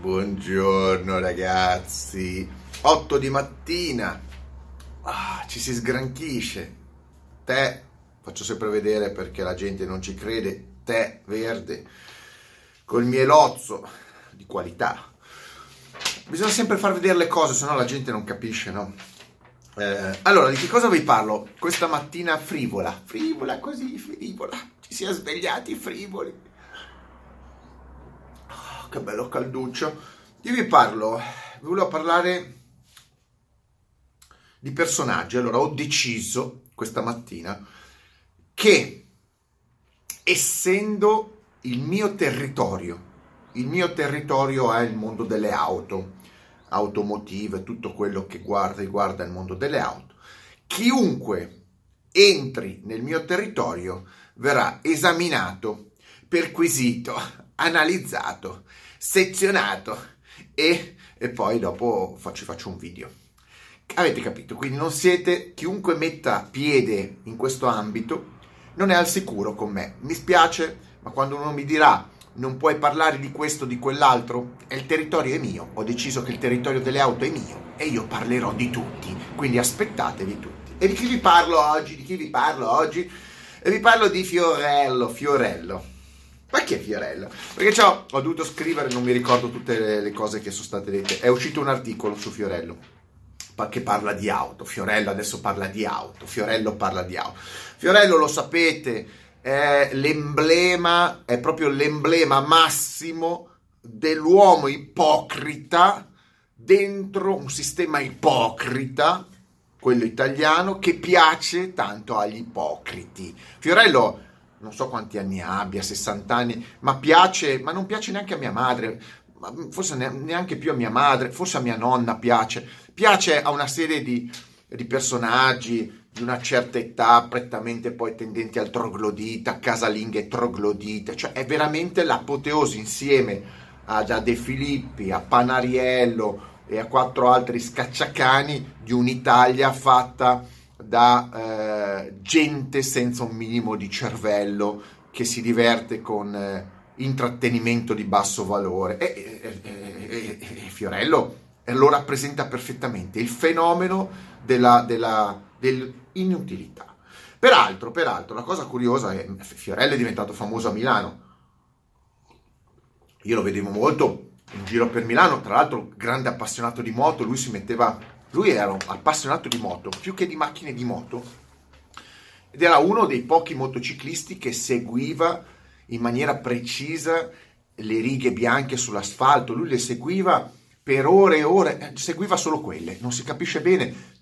Buongiorno ragazzi, 8 di mattina, ah, ci si sgranchisce, tè, faccio sempre vedere perché la gente non ci crede, tè verde, col mielozzo di qualità. Bisogna sempre far vedere le cose, se no la gente non capisce, no? Eh, allora, di che cosa vi parlo? Questa mattina frivola, frivola così, frivola, ci si è svegliati frivoli che bello calduccio. Io vi parlo, vi volevo parlare di personaggi. Allora, ho deciso questa mattina che essendo il mio territorio, il mio territorio è il mondo delle auto, automotive, tutto quello che guarda riguarda il mondo delle auto. Chiunque entri nel mio territorio verrà esaminato, perquisito, analizzato, sezionato e, e poi dopo faccio, faccio un video. Avete capito? Quindi non siete, chiunque metta piede in questo ambito non è al sicuro con me. Mi spiace, ma quando uno mi dirà non puoi parlare di questo o di quell'altro, il territorio è mio. Ho deciso che il territorio delle auto è mio e io parlerò di tutti. Quindi aspettatevi tutti. E di chi vi parlo oggi? Di chi vi parlo oggi? E vi parlo di Fiorello, Fiorello. È Fiorello? Perché ho, ho dovuto scrivere, non mi ricordo tutte le, le, cose che sono state dette. È uscito un articolo su Fiorello che parla di auto. Fiorello adesso parla di auto. Fiorello parla di auto. Fiorello, lo sapete, è l'emblema, è proprio l'emblema massimo dell'uomo ipocrita dentro un sistema ipocrita, quello italiano, che piace tanto agli ipocriti. Fiorello non so quanti anni abbia, 60 anni, ma piace, ma non piace neanche a mia madre, forse neanche più a mia madre, forse a mia nonna piace, piace a una serie di, di personaggi di una certa età, prettamente poi tendenti al troglodita, casalinghe troglodite, cioè è veramente l'apoteosi insieme a, De Filippi, a Panariello e a quattro altri scacciacani di un'Italia fatta da eh, gente senza un minimo di cervello che si diverte con eh, intrattenimento di basso valore. E, e, e, e, Fiorello lo rappresenta perfettamente, il fenomeno della, della, dell'inutilità. Peraltro, peraltro, la cosa curiosa è che Fiorello è diventato famoso a Milano. Io lo vedevo molto in giro per Milano, tra l'altro grande appassionato di moto, lui si metteva lui era un appassionato di moto, più che di macchine di moto, ed era uno dei pochi motociclisti che seguiva in maniera precisa le righe bianche sull'asfalto. Lui le seguiva per ore e ore, eh, seguiva solo quelle, non si capisce bene.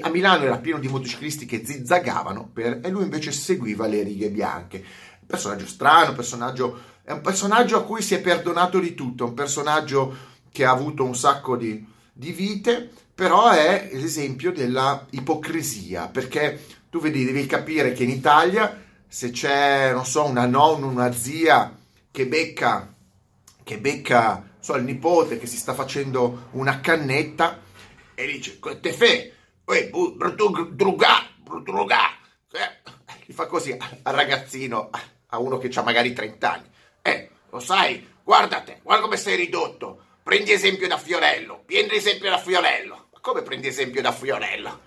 A Milano era pieno di motociclisti che zizzagavano per, e lui invece seguiva le righe bianche. Personaggio strano, personaggio, è un personaggio a cui si è perdonato di tutto, un personaggio che ha avuto un sacco di, di vite, però è l'esempio della ipocrisia, perché tu vedi, devi capire che in Italia se c'è, non so, una nonna, una zia che becca, che becca, so, il nipote che si sta facendo una cannetta e dice, te fe, brutto drugà, brutto drugà, gli fa così al ragazzino, a uno che ha magari 30 anni, eh, lo sai, guardate, guarda come sei ridotto, prendi esempio da Fiorello, prendi esempio da Fiorello, come prendi esempio da Fiorello?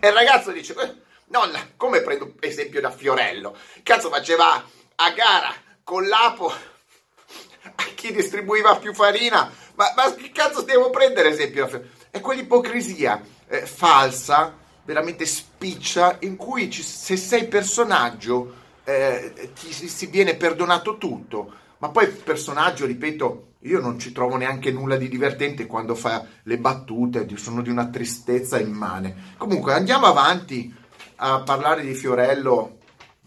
E il ragazzo dice, eh, nonna, come prendo esempio da Fiorello? Cazzo faceva a gara con l'apo a chi distribuiva più farina, ma, ma che cazzo devo prendere esempio da Fiorello? È quell'ipocrisia eh, falsa, veramente spiccia, in cui ci, se sei personaggio eh, ti si viene perdonato tutto, ma poi personaggio, ripeto, io non ci trovo neanche nulla di divertente quando fa le battute, sono di una tristezza immane. Comunque andiamo avanti a parlare di Fiorello,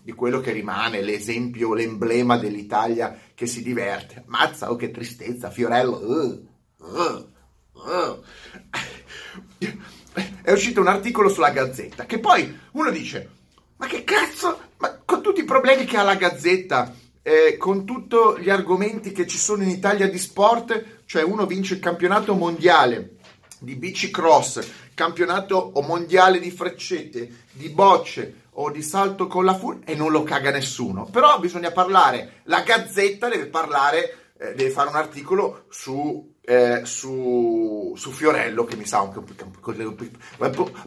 di quello che rimane, l'esempio, l'emblema dell'Italia che si diverte. Mazza, oh che tristezza, Fiorello. Uh, uh, uh. È uscito un articolo sulla Gazzetta che poi uno dice, ma che cazzo, ma con tutti i problemi che ha la Gazzetta eh, con tutti gli argomenti che ci sono in Italia di sport, cioè uno vince il campionato mondiale di bicicross, campionato mondiale di freccette, di bocce o di salto con la furia e non lo caga nessuno. Però bisogna parlare, la gazzetta deve parlare eh, deve fare un articolo su, eh, su, su, Fiorello che mi sa un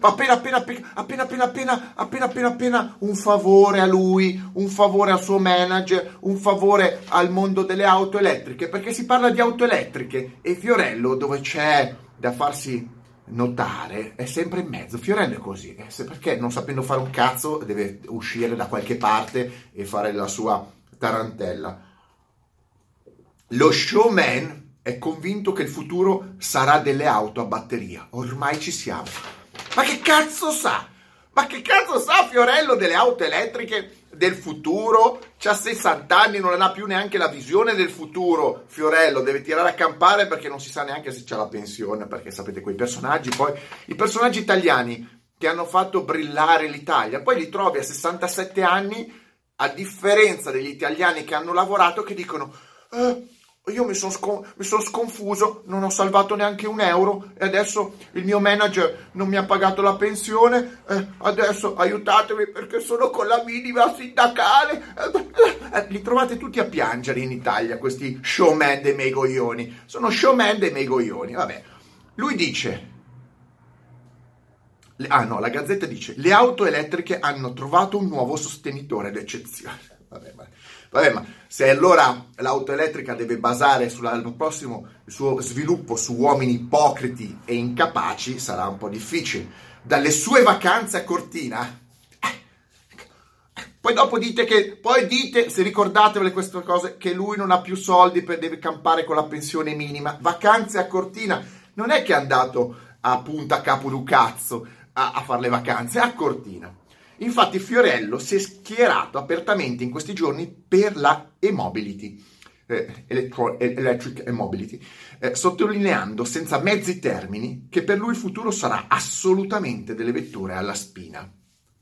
appena appena appena appena appena appena appena appena un favore a lui un favore al suo manager un favore al mondo delle auto elettriche perché si parla di auto elettriche e Fiorello dove c'è da farsi notare è sempre in mezzo. Fiorello è così perché non sapendo fare un cazzo deve uscire da qualche parte e fare la sua tarantella lo showman è convinto che il futuro sarà delle auto a batteria. Ormai ci siamo. Ma che cazzo sa? Ma che cazzo sa Fiorello delle auto elettriche del futuro? C'ha 60 anni, non ha più neanche la visione del futuro. Fiorello deve tirare a campare perché non si sa neanche se c'ha la pensione, perché sapete quei personaggi, poi i personaggi italiani che hanno fatto brillare l'Italia, poi li trovi a 67 anni, a differenza degli italiani che hanno lavorato, che dicono... Eh, io mi sono, sono, sconfuso, non ho salvato neanche un euro e adesso il mio manager non mi ha pagato la pensione. Eh, adesso aiutatemi perché sono con la minima sindacale. Eh, eh, li trovate tutti a piangere in Italia, questi showman dei miei coglioni. Sono showman dei miei coglioni. Vabbè, lui dice. Ah no, la Gazzetta dice: Le auto elettriche hanno trovato un nuovo sostenitore d'eccezione. Vabbè, ma Vabbè, ma se allora l'auto elettrica deve basare sul prossimo suo sviluppo su uomini ipocriti e incapaci, sarà un po' difficile. Dalle sue vacanze a Cortina, poi dopo dite che, poi dite, se ricordatevele queste cose, che lui non ha più soldi per deve campare con la pensione minima. Vacanze a Cortina, non è che è andato a Punta Capoducazzo a, a fare le vacanze, a Cortina. Infatti Fiorello si è schierato apertamente in questi giorni per la e-mobility, eh, electro, electric e-mobility, eh, sottolineando senza mezzi termini che per lui il futuro sarà assolutamente delle vetture alla spina.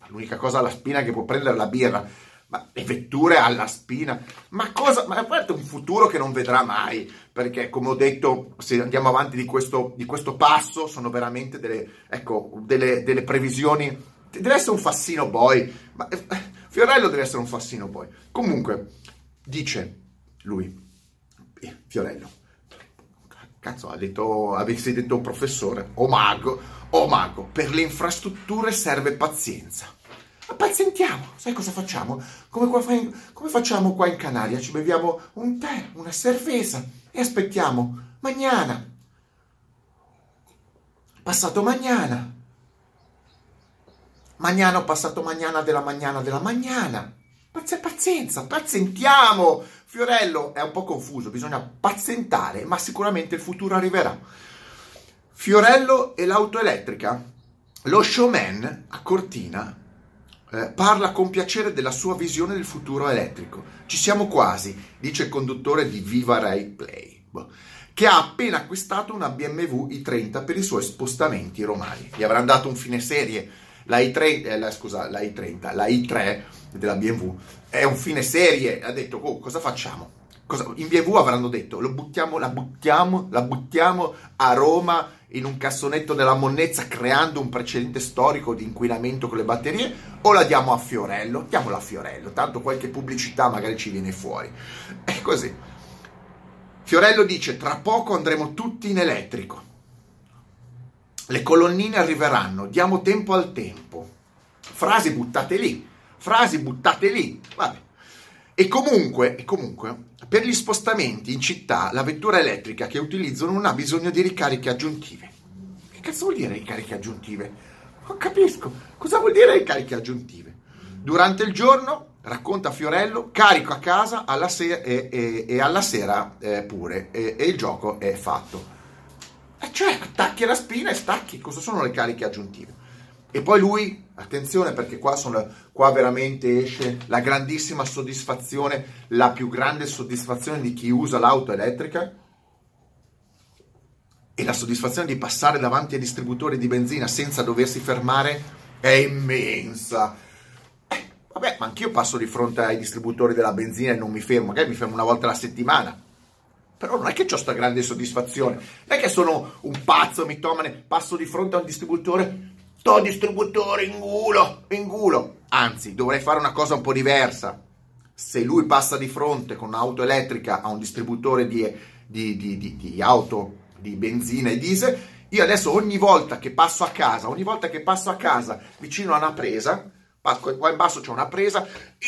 L'unica cosa alla spina che può prendere la birra, ma le vetture alla spina, ma cosa? Ma è un futuro che non vedrà mai, perché come ho detto, se andiamo avanti di questo, di questo passo, sono veramente delle, ecco, delle, delle previsioni deve essere un fassino boy. Ma, eh, Fiorello deve essere un fassino boy. Comunque, dice lui, eh, Fiorello, cazzo, ha detto, avessi detto un professore, o mago, o mago, per le infrastrutture serve pazienza. Pazientiamo, sai cosa facciamo? Come, qua, come facciamo qua in Canaria? Ci beviamo un tè, una cerveza e aspettiamo. Mañana. Passato mañana Magnano passato magnana della magnana della magnana. Pazienza, pazientiamo. Fiorello è un po' confuso, bisogna pazientare, ma sicuramente il futuro arriverà. Fiorello e l'auto elettrica. Lo showman a Cortina eh, parla con piacere della sua visione del futuro elettrico. Ci siamo quasi, dice il conduttore di Viva Ray Play, che ha appena acquistato una BMW i30 per i suoi spostamenti romani. Gli avranno dato un fine serie la i3, eh, la, scusa, la i30, la i3 della BMW è un fine serie. Ha detto, oh, cosa facciamo? Cosa, in BMW avranno detto, lo buttiamo, la buttiamo, la buttiamo a Roma in un cassonetto della monnezza creando un precedente storico di inquinamento con le batterie o la diamo a Fiorello? Diamola a Fiorello, tanto qualche pubblicità magari ci viene fuori. È così. Fiorello dice, tra poco andremo tutti in elettrico. Le colonnine arriveranno, diamo tempo al tempo. Frasi buttate lì, frasi buttate lì. Vabbè. E comunque, e comunque, per gli spostamenti in città, la vettura elettrica che utilizzo non ha bisogno di ricariche aggiuntive. Che cazzo vuol dire ricariche aggiuntive? Non capisco. Cosa vuol dire ricariche aggiuntive? Durante il giorno, racconta Fiorello, carico a casa alla se- e, e, e, alla sera eh, pure e, e il gioco è fatto. Cioè attacchi alla spina e stacchi. Cosa sono le cariche aggiuntive? E poi lui, attenzione perché qua, sono, qua veramente esce la grandissima soddisfazione, la più grande soddisfazione di chi usa l'auto elettrica e la soddisfazione di passare davanti ai distributori di benzina senza doversi fermare è immensa. Eh, vabbè, ma anch'io passo di fronte ai distributori della benzina e non mi fermo, magari mi fermo una volta alla settimana però non è che ho questa grande soddisfazione, non è che sono un pazzo mitomane, passo di fronte a un distributore, sto distributore in culo, in culo. Anzi, dovrei fare una cosa un po' diversa. se lui passa di fronte con un'auto elettrica a un distributore di, di, di, di auto di benzina e diesel, io adesso ogni volta che passo a casa, ogni volta che passo a casa vicino a una presa, qua in basso c'è una presa,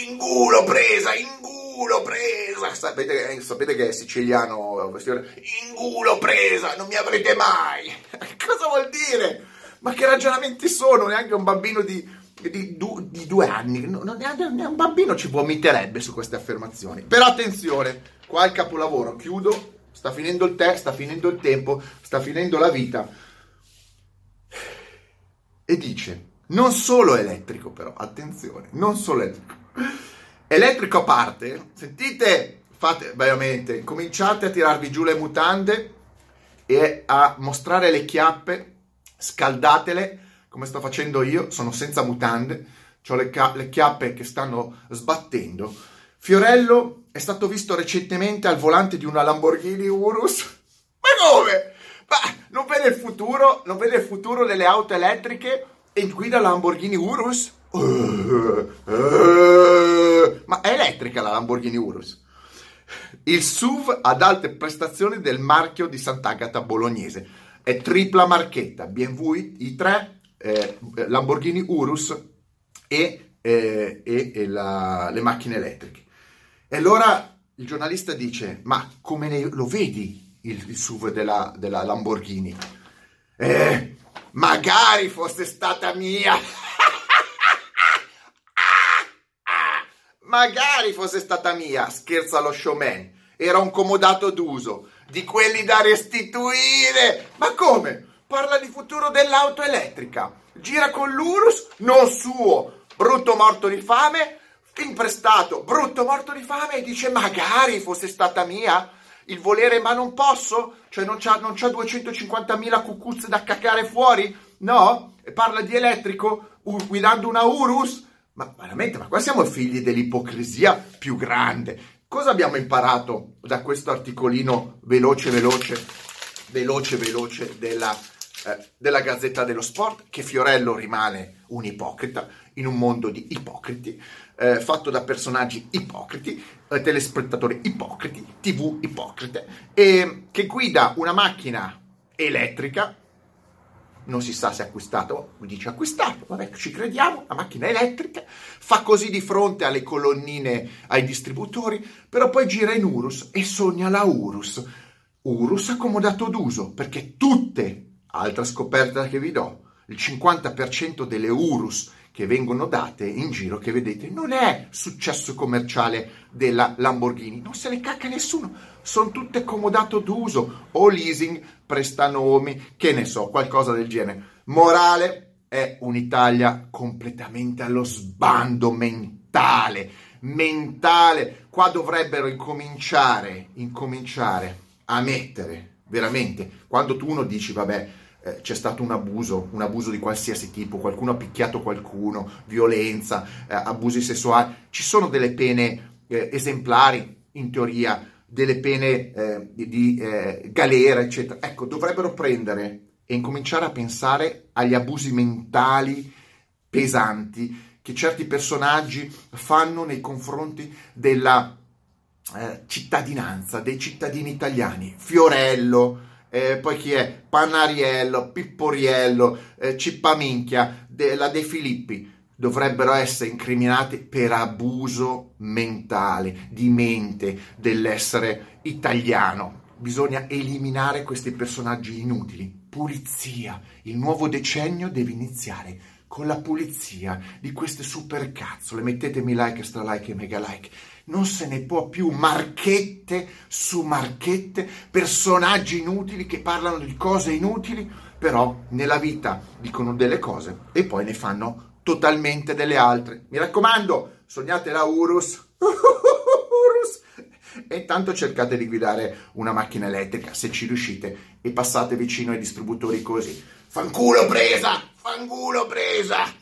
in culo presa, in culo presa, sapete, sapete che è siciliano, in culo presa, non mi avrete mai. Cosa vuol dire? Ma che ragionamenti sono? Neanche un bambino di di, du, di due anni, non, neanche un bambino ci vomiterebbe su queste affermazioni. Però attenzione, qua il capolavoro, chiudo, sta finendo il tè, sta finendo il tempo, sta finendo la vita. E dice, non solo elettrico però, attenzione, non solo elettrico. Elettrico a parte, sentite, fate veramente, cominciate a tirarvi giù le mutande e a mostrare le chiappe, scaldatele come sto facendo io, sono senza mutande, ho le, ca- le chiappe che stanno sbattendo. Fiorello è stato visto recentemente al volante di una Lamborghini Urus. Ma come? Ma non vede il futuro? Non vede il futuro delle auto elettriche e guida Lamborghini Urus? Uh, uh, ma è elettrica la Lamborghini Urus. Il SUV ad alte prestazioni del marchio di Sant'Agata Bolognese. È tripla marchetta, BMW i3, eh, Lamborghini Urus e, eh, e, e la, le macchine elettriche. E allora il giornalista dice, ma come ne, lo vedi il, il SUV della, della Lamborghini? Eh, magari fosse stata mia. magari fosse stata mia, scherza lo showman. Era un comodato d'uso, di quelli da restituire. Ma come? parla di futuro dell'auto elettrica. Gira con l'Urus, non suo, brutto morto di fame, imprestato, brutto morto di fame e dice magari fosse stata mia il volere ma non posso? Cioè non c'ha, non c'ha 250.000 cucuzze da cacare fuori? No? E parla di elettrico guidando una Urus? Ma veramente, ma qua siamo figli dell'ipocrisia più grande. Cosa abbiamo imparato da questo articolino veloce, veloce, veloce, veloce della eh, della Gazzetta dello Sport che Fiorello rimane un ipocrita in un mondo di ipocriti, eh, fatto da personaggi ipocriti, eh, telespettatori ipocriti, tv ipocrite, e che guida una macchina elettrica, non si sa se acquistato, dice acquistato, vabbè ci crediamo, la macchina elettrica, fa così di fronte alle colonnine, ai distributori, però poi gira in Urus e sogna la Urus. Urus accomodato d'uso, perché tutte Altra scoperta che vi do, il 50% delle Urus che vengono date in giro, che vedete, non è successo commerciale della Lamborghini, non se le cacca nessuno, sono tutte comodato d'uso o leasing, prestanomi, che ne so, qualcosa del genere. Morale è un'Italia completamente allo sbando mentale, mentale. Qua dovrebbero incominciare, incominciare a mettere veramente, quando tu uno dici, vabbè, eh, c'è stato un abuso, un abuso di qualsiasi tipo, qualcuno ha picchiato qualcuno, violenza, eh, abusi sessuali, ci sono delle pene eh, esemplari, in teoria, delle pene eh, di, eh, galera, eccetera. Ecco, dovrebbero prendere e incominciare a pensare agli abusi mentali pesanti che certi personaggi fanno nei confronti della eh, cittadinanza, dei cittadini italiani. Fiorello, eh, poi chi è? Panariello, Pipporiello, eh, Cippaminchia, de, la De Filippi dovrebbero essere incriminati per abuso mentale, di mente, dell'essere italiano. Bisogna eliminare questi personaggi inutili. Pulizia. Il nuovo decennio deve iniziare con la pulizia di queste supercazzole. Mettetemi like, stra like e mega like non se ne può più marchette su marchette, personaggi inutili che parlano di cose inutili, però nella vita dicono delle cose e poi ne fanno totalmente delle altre. Mi raccomando, sognate la Urus. E intanto cercate di guidare una macchina elettrica se ci riuscite e passate vicino ai distributori così. Fanculo presa! Fanculo presa!